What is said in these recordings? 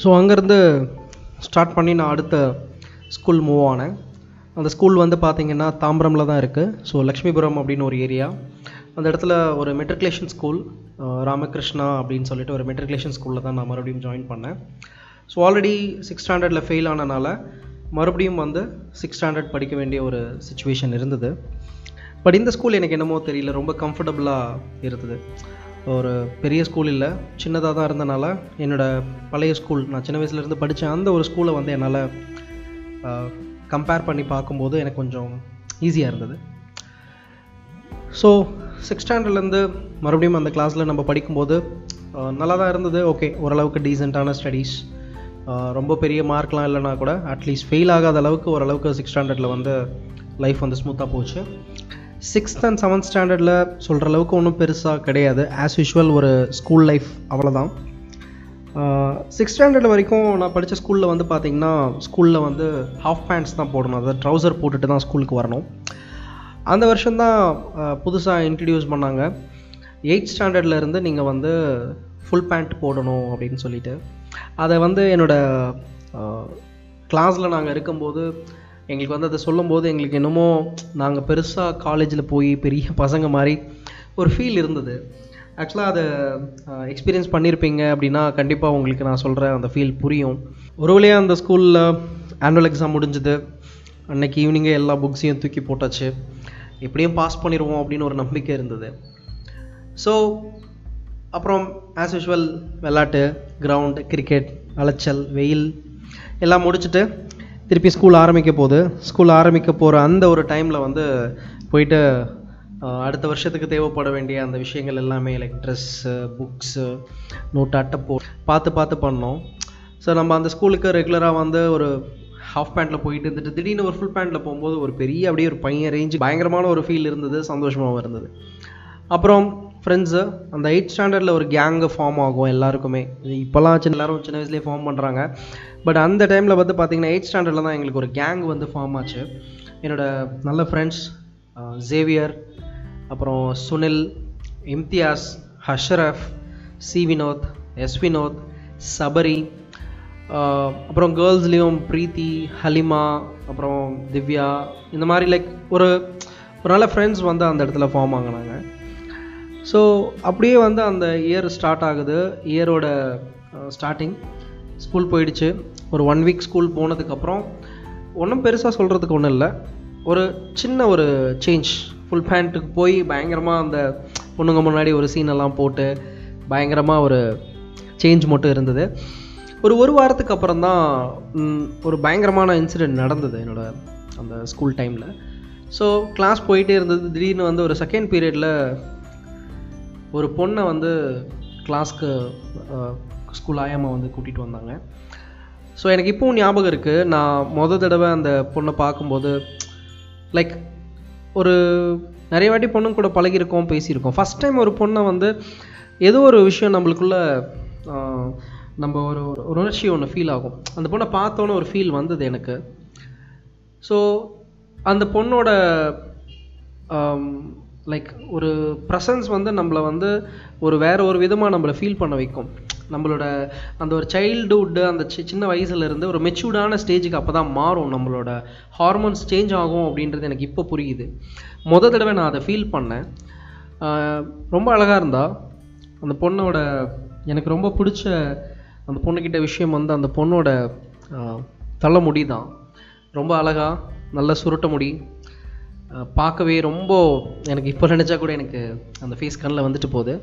So அங்கேருந்து start பண்ணி நான் அடுத்த ஸ்கூல் மூவ் ஆனேன். அந்த ஸ்கூல் வந்து பார்த்திங்கன்னா தாம்பரமில் தான் இருக்குது ஸோ லக்ஷ்மிபுரம் அப்படின்னு ஒரு ஏரியா அந்த இடத்துல ஒரு மெட்ரிகுலேஷன் ஸ்கூல் ராமகிருஷ்ணா அப்படின்னு சொல்லிட்டு ஒரு மெட்ரிகுலேஷன் ஸ்கூலில் தான் நான் மறுபடியும் ஜாயின் பண்ணேன். ஸோ ஆல்ரெடி சிக்ஸ் ஸ்டாண்டர்டில் ஃபெயில் ஆனனால மறுபடியும் வந்து சிக்ஸ் ஸ்டாண்டர்ட் படிக்க வேண்டிய ஒரு சுச்சுவேஷன் இருந்தது. பட் இந்த ஸ்கூல் எனக்கு என்னமோ தெரியல ரொம்ப கம்ஃபர்டபுளாக இருந்தது. ஒரு பெரிய ஸ்கூல் இல்லை சின்னதாக தான் இருந்தனால என்னோட பழைய ஸ்கூல் நான் சின்ன வயசுலேருந்து படித்த அந்த ஒரு ஸ்கூலை வந்து என்னால் கம்பேர் பண்ணி பார்க்கும்போது எனக்கு கொஞ்சம் ஈஸியாக இருந்தது. ஸோ சிக்ஸ் ஸ்டாண்டர்ட்லேருந்து மறுபடியும் அந்த கிளாஸில் நம்ம படிக்கும்போது நல்லா தான் இருந்தது. ஓகே ஓரளவுக்கு டீசெண்டான ஸ்டடீஸ் ரொம்ப பெரிய மார்க்லாம் இல்லைனா கூட அட்லீஸ்ட் ஃபெயில் ஆகாத அளவுக்கு ஓரளவுக்கு சிக்ஸ் ஸ்டாண்டர்டில் வந்து லைஃப் வந்து ஸ்மூத்தாக போச்சு. சிக்ஸ்த் அண்ட் செவன்த் ஸ்டாண்டர்டில் சொல்கிற அளவுக்கு ஒன்றும் பெருசாக கிடையாது. ஆஸ் யூஷுவல் ஒரு ஸ்கூல் லைஃப் அவ்வளோதான் சிக்ஸ் ஸ்டாண்டர்ட் வரைக்கும் நான் படித்த ஸ்கூலில் வந்து பார்த்திங்கன்னா ஸ்கூலில் வந்து ஹாஃப் பேண்ட்ஸ் தான் போடணும். அதாவது ட்ரௌசர் போட்டுட்டு தான் ஸ்கூலுக்கு வரணும். அந்த வருஷம்தான் புதுசாக இன்ட்ரடியூஸ் பண்ணாங்க. எயிட் ஸ்டாண்டர்ட்லேருந்து நீங்கள் வந்து ஃபுல் பேண்ட் போடணும் அப்படின்னு சொல்லிட்டு. அதை வந்து என்னோடய கிளாஸில் நாங்கள் இருக்கும்போது எங்களுக்கு வந்து அதை சொல்லும்போது எங்களுக்கு என்னமோ நாங்கள் பெருசாக காலேஜில் போய் பெரிய பசங்க மாதிரி ஒரு ஃபீல் இருந்தது. ஆக்சுவலாக அதை எக்ஸ்பீரியன்ஸ் பண்ணியிருப்பீங்க அப்படின்னா கண்டிப்பாக உங்களுக்கு நான் சொல்கிறேன் அந்த ஃபீல் புரியும். ஒரு வழியாக அந்த ஸ்கூலில் ஆனுவல் எக்ஸாம் முடிஞ்சுது. அன்னைக்கு ஈவினிங்கே எல்லா புக்ஸையும் தூக்கி போட்டாச்சு. எப்படியும் பாஸ் பண்ணிடுவோம் அப்படின்னு ஒரு நம்பிக்கை இருந்தது. ஸோ அப்புறம் ஆஸ் யூஷுவல் விளாட்டு கிரவுண்டு கிரிக்கெட் அலைச்சல் வெயில் எல்லாம் முடிச்சுட்டு திருப்பி ஸ்கூல் ஆரம்பிக்க போகுது. ஸ்கூல் ஆரம்பிக்க போகிற அந்த ஒரு டைமில் வந்து போயிட்டு அடுத்த வருஷத்துக்கு தேவைப்பட வேண்டிய அந்த விஷயங்கள் எல்லாமே லைக் ட்ரெஸ்ஸு புக்ஸு நோட்டு போ பார்த்து பார்த்து பண்ணோம். ஸோ நம்ம அந்த ஸ்கூலுக்கு ரெகுலராக வந்து ஒரு ஹாஃப் பேண்ட்டில் போயிட்டு இருந்துட்டு திடீர்னு ஒரு ஃபுல் பேண்ட்டில் போகும்போது ஒரு பெரிய அப்படியே ஒரு பையன் ரேஞ்சு பயங்கரமான ஒரு ஃபீல் இருந்தது சந்தோஷமாகவும் இருந்தது. அப்புறம் ஃப்ரெண்ட்ஸு அந்த எயிட் ஸ்டாண்டர்டில் ஒரு கேங்கு ஃபார்ம் ஆகும் எல்லாருக்குமே. இப்போல்லாம் சின்ன எல்லாரும் சின்ன வயசுலேயே ஃபார்ம் பண்ணுறாங்க பட் அந்த டைமில் வந்து பார்த்திங்கன்னா எயிட் ஸ்டாண்டர்டில் தான் எங்களுக்கு ஒரு கேங் வந்து ஃபார்ம் ஆச்சு. என்னோட நல்ல ஃப்ரெண்ட்ஸ் ஜேவியர் அப்புறம் சுனில் இம்தியாஸ் ஹஷ்ரஃப் சி வினோத் எஸ் வினோத் சபரி அப்புறம் கேர்ள்ஸ்லேயும் ப்ரீத்தி ஹலிமா அப்புறம் திவ்யா இந்த மாதிரி லைக் ஒரு ஒரு நல்ல ஃப்ரெண்ட்ஸ் வந்து அந்த இடத்துல ஃபார்ம் ஆகினாங்க. ஸோ அப்படியே வந்து அந்த இயர் ஸ்டார்ட் ஆகுது. இயரோட ஸ்டார்டிங் ஸ்கூல் போயிடுச்சு. ஒரு ஒன் வீக் ஸ்கூல் போனதுக்கப்புறம் ஒன்றும் பெருசாக சொல்கிறதுக்கு ஒன்றும் இல்லை. ஒரு சின்ன ஒரு சேஞ்ச் ஃபுல் பேண்ட்டுக்கு போய் பயங்கரமாக அந்த பொண்ணுங்க முன்னாடி ஒரு சீனெல்லாம் போட்டு பயங்கரமாக ஒரு சேஞ்ச் மட்டும் இருந்தது. ஒரு ஒரு வாரத்துக்கு அப்புறம் தான் ஒரு பயங்கரமான இன்சிடெண்ட் நடந்தது என்னோடய அந்த ஸ்கூல் டைமில் ஸோ கிளாஸ் போயிட்டே இருந்தது. திடீர்னு வந்து ஒரு செகண்ட் பீரியடில் ஒரு பொண்ணை வந்து கிளாஸ்க்கு ஸ்கூல் ஆயாமா வந்து கூட்டிகிட்டு வந்தாங்க. ஸோ எனக்கு இப்போவும் ஞாபகம் இருக்குது நான் மொதல் தடவை அந்த பொண்ணை பார்க்கும்போது லைக் ஒரு நிறைய வாட்டி பொண்ணுங்க கூட பழகியிருக்கோம் பேசியிருக்கோம். ஃபஸ்ட் டைம் ஒரு பொண்ணை வந்து ஏதோ ஒரு விஷயம் நம்மளுக்குள்ள நம்ம ஒரு ஒரு உணர்ச்சி ஒன்று ஃபீல் ஆகும். அந்த பொண்ணை பார்த்தோன்னே ஒரு ஃபீல் வந்தது எனக்கு. ஸோ அந்த பொண்ணோட லைக் ஒரு ப்ரெசன்ஸ் வந்து நம்மளை வந்து ஒரு வேறு ஒரு விதமாக நம்மளை ஃபீல் பண்ண வைக்கும். நம்மளோட அந்த ஒரு சைல்டுஹுட்டு அந்த சி- சின்ன வயசுலேருந்து ஒரு மெச்சூர்டான ஸ்டேஜுக்கு அப்போ தான் மாறும். நம்மளோட ஹார்மோன்ஸ் சேஞ்ச் ஆகும் அப்படின்றது எனக்கு இப்போ புரியுது. முத தடவை நான் அதை ஃபீல் பண்ணேன். ரொம்ப அழகாக இருந்தா அந்த பொண்ணோட எனக்கு ரொம்ப பிடிச்ச அந்த பொண்ணுக்கிட்ட விஷயம் வந்து அந்த பொண்ணோட தள்ள முடி தான். ரொம்ப அழகாக நல்ல சுருட்ட முடி பார்க்கவே ரொம்ப எனக்கு இப்போ நினச்சா கூட எனக்கு அந்த ஃபேஸ் கண்ணில் வந்துட்டு போகுது.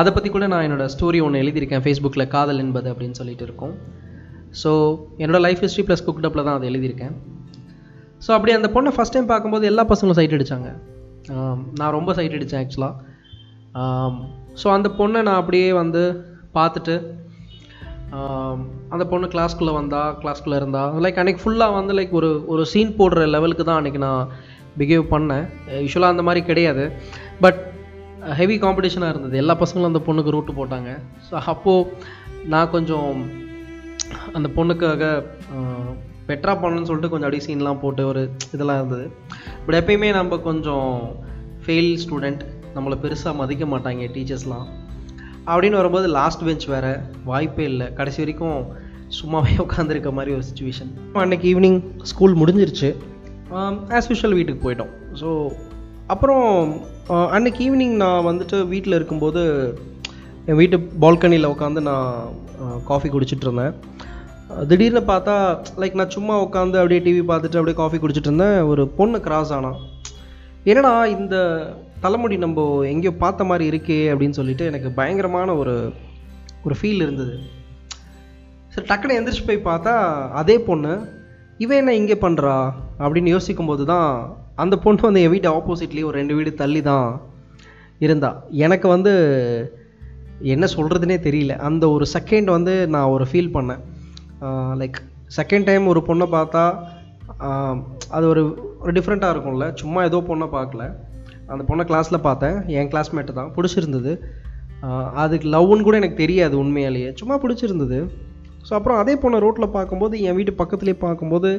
அதை பற்றி கூட நான் என்னோட ஸ்டோரி ஒன்று எழுதியிருக்கேன் ஃபேஸ்புக்கில் காதல் என்பது அப்படின்னு சொல்லிட்டு இருக்கோம். ஸோ என்னோடய லைஃப் ஹிஸ்ட்ரி ப்ளஸ் குக்டப்பில் தான் அதை எழுதியிருக்கேன். ஸோ அப்படி அந்த பொண்ணை ஃபஸ்ட் டைம் பார்க்கும்போது எல்லா பசங்களும் சைட் அடித்தாங்க நான் ரொம்ப சைட் அடித்தேன் ஆக்சுவலாக ஸோ அந்த பொண்ணை நான் அப்படியே வந்து பார்த்துட்டு அந்த பொண்ணு கிளாஸ்க்குள்ளே வந்தால் கிளாஸ்க்குள்ளே இருந்தால் லைக் அன்றைக்கி ஃபுல்லாக வந்து லைக் ஒரு ஒரு சீன் போடுற லெவலுக்கு தான் அன்றைக்கி நான் பிஹேவ் பண்ணேன். யூஸ்வலாக அந்த மாதிரி கிடையாது. பட் ஹெவி காம்படிஷனாக இருந்தது. எல்லா பசங்களும் அந்த பொண்ணுக்கு ரூட்டு போட்டாங்க. ஸோ அப்போது நான் கொஞ்சம் அந்த பொண்ணுக்காக பெட்டராக பண்ணணும்னு சொல்லிட்டு கொஞ்சம் அப்படியே சீன்லாம் போட்டு ஒரு இதெல்லாம் இருந்தது. பட் எப்பயுமே நம்ம கொஞ்சம் ஃபெயில் ஸ்டூடெண்ட் நம்மளை பெருசாக மதிக்க மாட்டாங்க டீச்சர்ஸ்லாம் அப்படின்னு வரும்போது லாஸ்ட் பெஞ்ச் வேறு. வாய்ப்பே இல்லை. கடைசி வரைக்கும் சும்மாவே உட்காந்துருக்க மாதிரி ஒரு சுச்சுவேஷன் அன்றைக்கி ஈவினிங் ஸ்கூல் முடிஞ்சிருச்சு. Um, ஆஸ் யூஷுவல் வீட்டுக்கு போயிட்டோம். ஸோ அப்புறம் uh, அன்னைக்கு ஈவினிங் நான் வந்துட்டு வீட்டில் இருக்கும்போது என் வீட்டு பால்கனியில் உட்காந்து நான் uh, காஃபி குடிச்சிட்டு இருந்தேன். Uh, திடீர்னு பார்த்தா லைக் நான் சும்மா உட்காந்து அப்படியே டிவி பார்த்துட்டு அப்படியே காஃபி குடிச்சிட்டு இருந்தேன். ஒரு பொண்ணு கிராஸ் ஆனா. என்னடா இந்த தலைமுடி நம்ம எங்கேயோ பார்த்த மாதிரி இருக்கே அப்படின்னு சொல்லிட்டு எனக்கு பயங்கரமான ஒரு ஒரு ஃபீல் இருந்தது. சரி டக்குன்னு எந்திரிச்சு போய் பார்த்தா அதே பொண்ணு இவன் என்ன இங்கே பண்ணுறா அப்படின்னு யோசிக்கும்போது தான் அந்த பொண்ணு வந்து என் வீட்டு ஆப்போசிட்லேயே ஒரு ரெண்டு வீடு தள்ளி தான் இருந்தா. எனக்கு வந்து என்ன சொல்கிறதுனே தெரியல. அந்த ஒரு செகண்ட் வந்து நான் ஒரு ஃபீல் பண்ணேன். லைக் செகண்ட் டைம் ஒரு பொண்ணை பார்த்தா அது ஒரு ஒரு டிஃப்ரெண்ட்டாக இருக்கும்ல. சும்மா ஏதோ பொண்ணை பார்க்கல. அந்த பொண்ணை கிளாஸில் பார்த்தேன். என் கிளாஸ்மேட்டு தான். பிடிச்சிருந்தது. அதுக்கு லவ்னு கூட எனக்கு தெரியாது உண்மையாலேயே. சும்மா பிடிச்சிருந்தது. ஸோ அப்புறம் அதே பொண்ணை ரோட்டில் பார்க்கும்போது என் வீட்டு பக்கத்துலேயே பார்க்கும்போது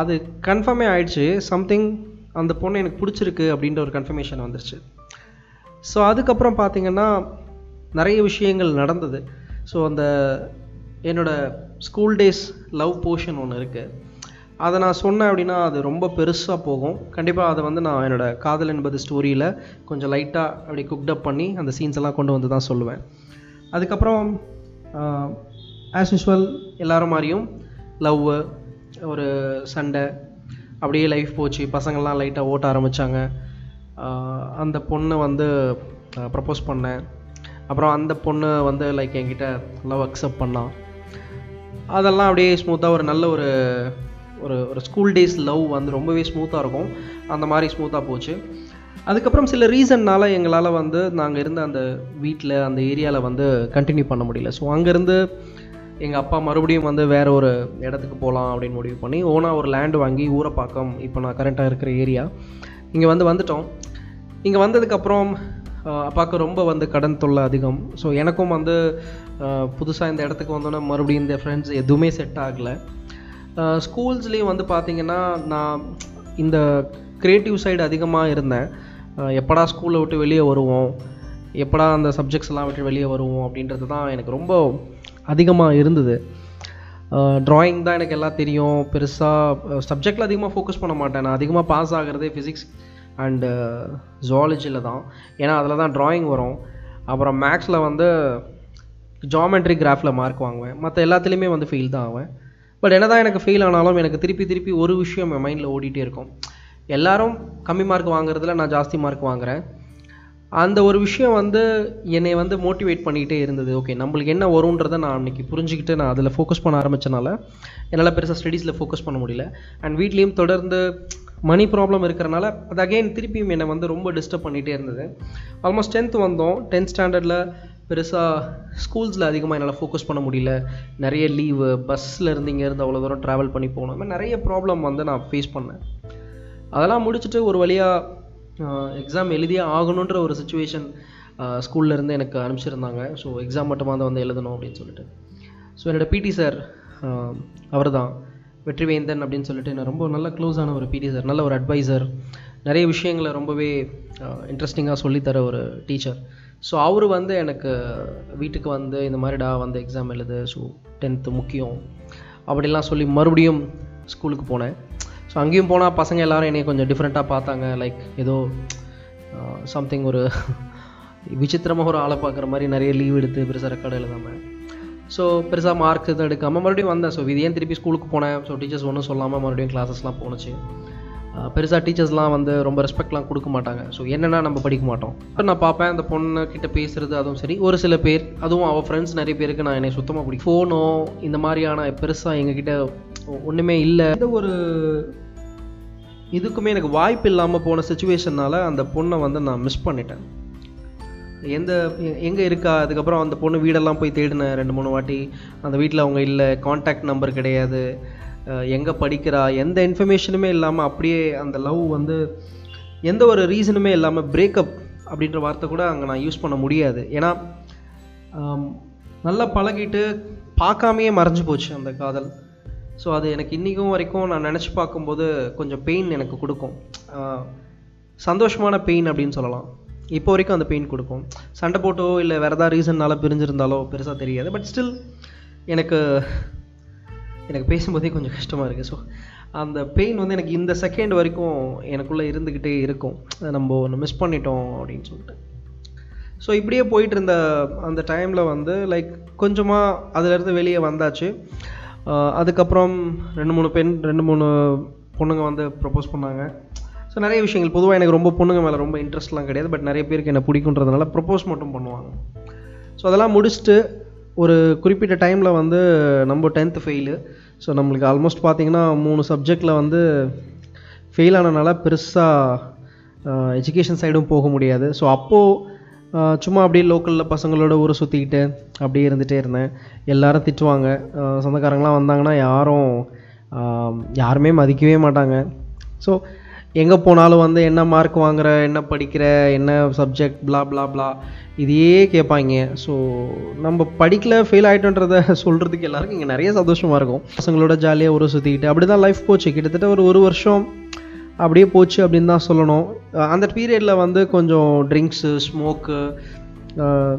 அது கன்ஃபார்மே ஆயிடுச்சு. சம்திங் அந்த பொண்ணு எனக்கு பிடிச்சிருக்கு அப்படின்ற ஒரு கன்ஃபர்மேஷன் வந்துருச்சு. ஸோ அதுக்கப்புறம் பார்த்திங்கன்னா நிறைய விஷயங்கள் நடந்தது. ஸோ அந்த என்னோடய ஸ்கூல் டேஸ் லவ் போர்ஷன் ஒன்று இருக்குது அதை நான் சொன்னேன் அப்படின்னா அது ரொம்ப பெருசாக போகும். கண்டிப்பாக அதை வந்து நான் என்னோடய காதல் என்பது ஸ்டோரியில் கொஞ்சம் லைட்டாக அப்படி குக்டப் பண்ணி அந்த சீன்ஸ் எல்லாம் கொண்டு வந்து தான் சொல்லுவேன். அதுக்கப்புறம் ஆஸ் யூஸ்வல் எல்லாரும் மாதிரியும் லவ்வு ஒரு சண்டை. அப்படியே லைஃப் போச்சு. பசங்கள்லாம் லைட்டாக ஓட்ட ஆரம்பித்தாங்க அந்த பொண்ணை வந்து ப்ரப்போஸ் பண்ணேன். அப்புறம் அந்த பொண்ணு வந்து லைக் என்கிட்ட லவ் அக்செப்ட் பண்ணான் அதெல்லாம் அப்படியே ஸ்மூத்தாக ஒரு நல்ல ஒரு ஒரு ஒரு ஸ்கூல் டேஸ் லவ் வந்து ரொம்பவே ஸ்மூத்தாக இருக்கும். அந்த மாதிரி ஸ்மூத்தாக போச்சு. அதுக்கப்புறம் சில ரீசன்னால் எங்களால் வந்து நாங்கள் இருந்த அந்த வீட்டில் அந்த ஏரியாவில் வந்து கண்டினியூ பண்ண முடியல. ஸோ அங்கேருந்து எங்கள் அப்பா மறுபடியும் வந்து வேறு ஒரு இடத்துக்கு போகலாம் அப்படின்னு முடிவு பண்ணி ஓனாக ஒரு லேண்ட் வாங்கி ஊரை பார்க்கம். இப்போ நான் கரண்ட்டாக இருக்கிற ஏரியா இங்கே வந்து வந்துட்டோம். இங்கே வந்ததுக்கப்புறம் அப்பாவுக்கு ரொம்ப வந்து கடன் தொல்லை அதிகம். ஸோ எனக்கும் வந்து புதுசாக இந்த இடத்துக்கு வந்தோன்னே மறுபடியும் இந்த ஃப்ரெண்ட்ஸ் எதுவுமே செட் ஆகலை. ஸ்கூல்ஸ்லேயும் வந்து பார்த்தீங்கன்னா நான் இந்த க்ரியேட்டிவ் சைடு அதிகமாக இருந்தேன். எப்படா ஸ்கூலை விட்டு வெளியே வருவோம்? எப்படா அந்த சப்ஜெக்ட்ஸ் எல்லாம் விட்டு வெளியே வருவோம்? அப்படின்றது தான் எனக்கு ரொம்ப அதிகமாக இருந்தது. ட்ராயிங் தான் எனக்கு எல்லாம் தெரியும். பெருசாக சப்ஜெக்டில் அதிகமாக ஃபோக்கஸ் பண்ண மாட்டேன். நான் அதிகமாக பாஸ் ஆகிறதே ஃபிசிக்ஸ் அண்டு ஜுவாலஜியில் தான். ஏன்னா அதில் தான் ட்ராயிங் வரும். அப்புறம் மேக்ஸில் வந்து ஜாமெட்ரி கிராஃபில் மார்க் வாங்குவேன். மற்ற எல்லாத்துலேயுமே வந்து ஃபெயில் தான் ஆவேன். பட் என்ன தான் எனக்கு ஃபெயில் ஆனாலும் எனக்கு திருப்பி திருப்பி ஒரு விஷயம் என் மைண்டில் ஓடிட்டே இருக்கும். எல்லாரும் கம்மி மார்க் வாங்குறதுல நான் ஜாஸ்தி மார்க் வாங்குறேன். அந்த ஒரு விஷயம் வந்து என்னை வந்து மோட்டிவேட் பண்ணிக்கிட்டே இருந்தது. ஓகே நம்மளுக்கு என்ன வரும்ன்றதை நான் அன்றைக்கி புரிஞ்சுக்கிட்டு நான் அதில் ஃபோக்கஸ் பண்ண ஆரம்பித்தனால என்னால் பெருசாக ஸ்டடீஸில் ஃபோக்கஸ் பண்ண முடியல. அண்ட் வீட்லேயும் தொடர்ந்து மணி ப்ராப்ளம் இருக்கிறனால அது அகைன் திருப்பியும் என்னை வந்து ரொம்ப டிஸ்டர்ப் பண்ணிகிட்டே இருந்தது. ஆல்மோஸ்ட் டென்த் வந்தோம். டென்த் ஸ்டாண்டர்டில் பெருசாக ஸ்கூல்ஸில் அதிகமாக என்னால் ஃபோக்கஸ் பண்ண முடியல. நிறைய லீவு பஸ்ஸில் இருந்து இங்கேருந்து அவ்வளோ தூரம் ட்ராவல் பண்ணி போகணும். நிறைய ப்ராப்ளம் வந்து நான் ஃபேஸ் பண்ணேன். அதெல்லாம் முடிச்சுட்டு ஒரு வழியாக எக்ஸாம் எழுதியே ஆகணுன்ற ஒரு சுச்சுவேஷன் ஸ்கூல்லேருந்து எனக்கு அனுப்பிச்சிருந்தாங்க. ஸோ எக்ஸாம் மட்டுமா தான் வந்து எழுதணும் அப்படின்னு சொல்லிட்டு. ஸோ என்னோட பிடி சார் அவர் தான் வெற்றிவேந்தன் அப்படின்னு சொல்லிட்டு நான் ரொம்ப நல்ல க்ளோஸான ஒரு பிடி சார் நல்ல ஒரு அட்வைசர் நிறைய விஷயங்களை ரொம்பவே இன்ட்ரெஸ்டிங்காக சொல்லித்தர ஒரு டீச்சர் ஸோ அவர் வந்து எனக்கு வீட்டுக்கு வந்து இந்த மாதிரிடா வந்து எக்ஸாம் எழுது. ஸோ டென்த்து முக்கியம். அப்படிலாம் சொல்லி மறுபடியும் ஸ்கூலுக்கு போனேன். ஸோ அங்கேயும் போனால் பசங்க எல்லோரும் என்னை கொஞ்சம் டிஃப்ரெண்ட்டாக பார்த்தாங்க. லைக் ஏதோ சம்திங் ஒரு விசித்திரமாக ஒரு ஆளை பார்க்குற மாதிரி நிறைய லீவ் எடுத்து பெருசாக ரெக்கார்டு எழுதாமல் ஸோ பெருசாக மார்க் எதுவும் எடுக்காமல் மறுபடியும் வந்தேன். ஸோ இது ஏன் திருப்பி ஸ்கூலுக்கு போனேன்? ஸோ டீச்சர்ஸ் ஒன்றும் சொல்லாமல் மறுபடியும் கிளாஸஸ்லாம் போணுச்சு. பெருசாக டீச்சர்ஸ்லாம் வந்து ரொம்ப ரெஸ்பெக்ட்லாம் கொடுக்க மாட்டாங்க ஸோ என்னென்னா நம்ம படிக்க மாட்டோம். இப்போ நான் பார்ப்பேன் அந்த பொண்ணு கிட்ட பேசுறது அதுவும் சரி. ஒரு சில பேர் அதுவும் அவள் ஃப்ரெண்ட்ஸ் நிறைய பேருக்கு நான் என்னை சுத்தமாக பிடிக்கும். ஃபோனோ இந்த மாதிரியான பெருசாக எங்ககிட்ட ஒன்றுமே இல்லை. எந்த ஒரு இதுக்குமே எனக்கு வாய்ப்பு இல்லாமல் போன சுச்சுவேஷனால் அந்த பொண்ணை வந்து நான் மிஸ் பண்ணிட்டேன். எந்த எங்கே இருக்கா? அதுக்கப்புறம் அந்த பொண்ணு வீடெல்லாம் போய் தேடினேன் ரெண்டு மூணு வாட்டி. அந்த வீட்டில் அவங்க இல்லை காண்டாக்ட் நம்பர் கிடையாது. எங்கே படிக்கிறா எந்த இன்ஃபர்மேஷனுமே இல்லாமல் அப்படியே அந்த லவ் வந்து எந்த ஒரு ரீசனுமே இல்லாமல் பிரேக்கப் அப்படின்ற வார்த்தை கூட அங்கே நான் யூஸ் பண்ண முடியாது. ஏன்னா நல்லா பழகிட்டு பார்க்காமையே மறைஞ்சு போச்சு அந்த காதல். ஸோ அது எனக்கு இன்றைக்கும் வரைக்கும் நான் நினச்சி பார்க்கும்போது கொஞ்சம் பெயின் எனக்கு கொடுக்கும். சந்தோஷமான பெயின் அப்படின்னு சொல்லலாம். இப்போ வரைக்கும் அந்த பெயின் கொடுக்கும். சண்டை போட்டோ இல்லை வேறு ஏதாவது ரீசன்னால பிரிஞ்சிருந்தாலோ பெருசாக தெரியாது. பட் ஸ்டில் எனக்கு எனக்கு பேசும்போதே கொஞ்சம் கஷ்டமாக இருக்குது ஸோ அந்த பெயின் வந்து எனக்கு இந்த செகண்ட் வரைக்கும் எனக்குள்ளே இருந்துக்கிட்டே இருக்கும். நம்ம ஒன்று மிஸ் பண்ணிட்டோம் அப்படின்னு சொல்லிட்டு. ஸோ இப்படியே போயிட்டு இருந்த அந்த டைமில் வந்து லைக் கொஞ்சமாக அதிலேருந்து வெளியே வந்தாச்சு. அதுக்கப்புறம் ரெண்டு மூணு பெண் ரெண்டு மூணு பொண்ணுங்க வந்து ப்ரப்போஸ் பண்ணாங்க. ஸோ நிறைய விஷயங்கள். பொதுவாக எனக்கு ரொம்ப பொண்ணுங்க மேலே ரொம்ப இன்ட்ரெஸ்ட்லாம் கிடையாது. பட் நிறைய பேருக்கு என்ன பிடிக்குன்றதுனால ப்ரப்போஸ் மட்டும் பண்ணுவாங்க. ஸோ அதெல்லாம் முடிச்சுட்டு ஒரு குறிப்பிட்ட டைமில் வந்து நம்ம டென்த்து ஃபெயிலு ஸோ நம்மளுக்கு ஆல்மோஸ்ட் பார்த்திங்கன்னா மூணு சப்ஜெக்டில் வந்து ஃபெயில் ஆனனால பெருசாக எஜுகேஷன் சைடும் போக முடியாது. ஸோ அப்போது சும்மா அப்படியே லோக்கலில் பசங்களோட ஊரை சுற்றிக்கிட்டு அப்படியே இருந்துகிட்டே இருந்தேன். எல்லோரும் திட்டுவாங்க. சொந்தக்காரங்களாம் வந்தாங்கன்னா யாரும் யாருமே மதிக்கவே மாட்டாங்க. ஸோ எங்கே போனாலும் வந்து என்ன மார்க் வாங்குற என்ன படிக்கிற என்ன சப்ஜெக்ட் ப்ளா ப்ளா ப்ளா இதையே கேட்பாங்க. ஸோ நம்ம படிக்கல ஃபெயில் ஆகிட்டோன்றத சொல்கிறதுக்கு எல்லாருக்கும் இங்கே நிறைய சந்தோஷமாக இருக்கும். பசங்களோட ஜாலியாக ஒரு சுற்றிக்கிட்டு அப்படி தான் லைஃப் போச்சு. கிட்டத்தட்ட ஒரு ஒரு வருஷம் அப்படியே போச்சு அப்படின்னு தான் சொல்லணும். அந்த பீரியடில் வந்து கொஞ்சம் ட்ரிங்க்ஸு ஸ்மோக்கு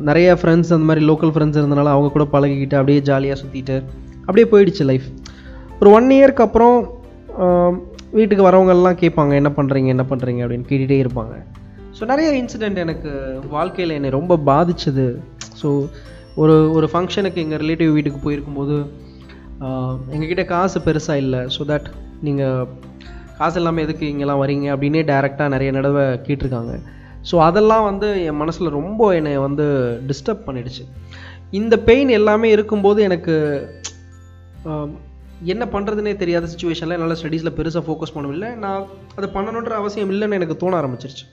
நிறைய ஃப்ரெண்ட்ஸ் அந்த மாதிரி லோக்கல் ஃப்ரெண்ட்ஸ் இருந்தனால அவங்க கூட பழகிக்கிட்டு அப்படியே ஜாலியாக சுற்றிட்டு அப்படியே போயிடுச்சு லைஃப் ஒரு ஒன் இயர்க்கு அப்புறம் வீட்டுக்கு வரவங்கெல்லாம் கேட்பாங்க என்ன பண்ணுறீங்க என்ன பண்ணுறீங்க அப்படின்னு கேட்டுகிட்டே இருப்பாங்க. ஸோ நிறைய இன்சிடெண்ட் எனக்கு வாழ்க்கையில் என்னை ரொம்ப பாதிச்சது. ஸோ ஒரு ஒரு ஃபங்க்ஷனுக்கு எங்கள் ரிலேட்டிவ் வீட்டுக்கு போயிருக்கும்போது எங்ககிட்ட காசு பெருசாக இல்லை. ஸோ தட் நீங்கள் காசு இல்லாமல் எதுக்கு இங்கெல்லாம் வரீங்க அப்படின்னே டேரெக்டாக நிறைய நடவை கேட்டிருக்காங்க. ஸோ அதெல்லாம் வந்து என் மனசில் ரொம்ப என்னை வந்து டிஸ்டர்ப் பண்ணிடுச்சு. இந்த பெயின் எல்லாமே இருக்கும்போது எனக்கு என்ன பண்ணுறதுனே தெரியாத சுச்சுவேஷனில் என்னால் ஸ்டடீஸில் பெருசாக ஃபோக்கஸ் பண்ண முடியல நான் அதை பண்ணணுன்ற அவசியம் இல்லைன்னு எனக்கு தோண ஆரம்பிச்சிருச்சு.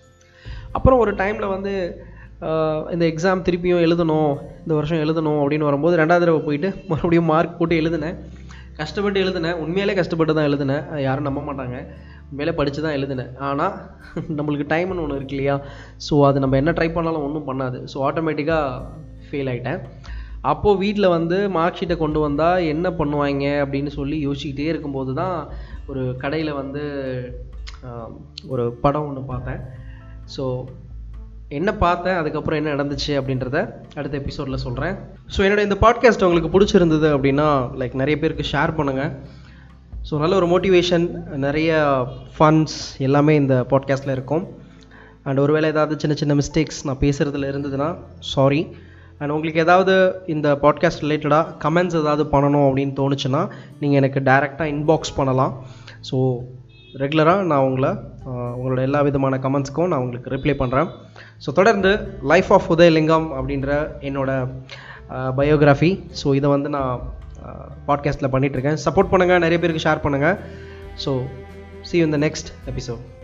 அப்புறம் ஒரு டைமில் வந்து இந்த எக்ஸாம் திருப்பியும் எழுதணும் இந்த வருஷம் எழுதணும் அப்படின்னு வரும்போது ரெண்டாவது தடவை போயிட்டு மறுபடியும் மார்க் போட்டு எழுதினேன். கஷ்டப்பட்டு எழுதினேன். உண்மையிலே கஷ்டப்பட்டு தான் எழுதினேன். யாரும் நம்ப மாட்டாங்க. உண்மையிலே படித்து தான் எழுதினேன். ஆனால் நம்மளுக்கு டைம்னு ஒன்று இருக்கு இல்லையா? ஸோ அது நம்ம என்ன ட்ரை பண்ணாலும் ஒன்றும் பண்ணாது. ஸோ ஆட்டோமேட்டிக்காக ஃபெயில் ஆகிட்டேன் அப்போது வீட்டில் வந்து மார்க் ஷீட்டை கொண்டு வந்தால் என்ன பண்ணுவாங்க அப்படின்னு சொல்லி யோசிச்சுக்கிட்டே இருக்கும்போது தான் ஒரு கடையில் வந்து ஒரு படம் ஒன்று பார்த்தேன். ஸோ என்ன பார்த்தேன் அதுக்கப்புறம் என்ன நடந்துச்சு அப்படின்றத அடுத்த எபிசோடில் சொல்கிறேன் ஸோ என்னோட இந்த பாட்காஸ்ட் உங்களுக்கு பிடிச்சிருந்தது அப்படின்னா லைக் நிறைய பேருக்கு ஷேர் பண்ணுங்கள் ஸோ நல்ல ஒரு மோட்டிவேஷன் நிறைய ஃபன்ஸ் எல்லாமே இந்த பாட்காஸ்ட்டில் இருக்கும். அண்ட் ஒருவேளை ஏதாவது சின்ன சின்ன மிஸ்டேக்ஸ் நான் பேசுகிறதுல இருந்ததுன்னா சாரி அண்ட் உங்களுக்கு ஏதாவது இந்த பாட்காஸ்ட் ரிலேட்டடாக கமெண்ட்ஸ் ஏதாவது பண்ணணும் அப்படின்னு தோணுச்சுன்னா நீங்கள் எனக்கு டைரெக்டாக இன்பாக்ஸ் பண்ணலாம். ஸோ ரெகுலராக நான் உங்களை உங்களோட எல்லா விதமான கமெண்ட்ஸ்க்கும் நான் உங்களுக்கு ரிப்ளை பண்ணுறேன் ஸோ தொடர்ந்து லைஃப் ஆஃப் உதயலிங்கம் அப்படின்ற என்னோட பயோகிராஃபி ஸோ இதை வந்து நான் பாட்காஸ்ட்டில் பண்ணிகிட்ருக்கேன் சப்போர்ட் பண்ணுங்கள் நிறைய பேருக்கு ஷேர் பண்ணுங்கள் so see in in the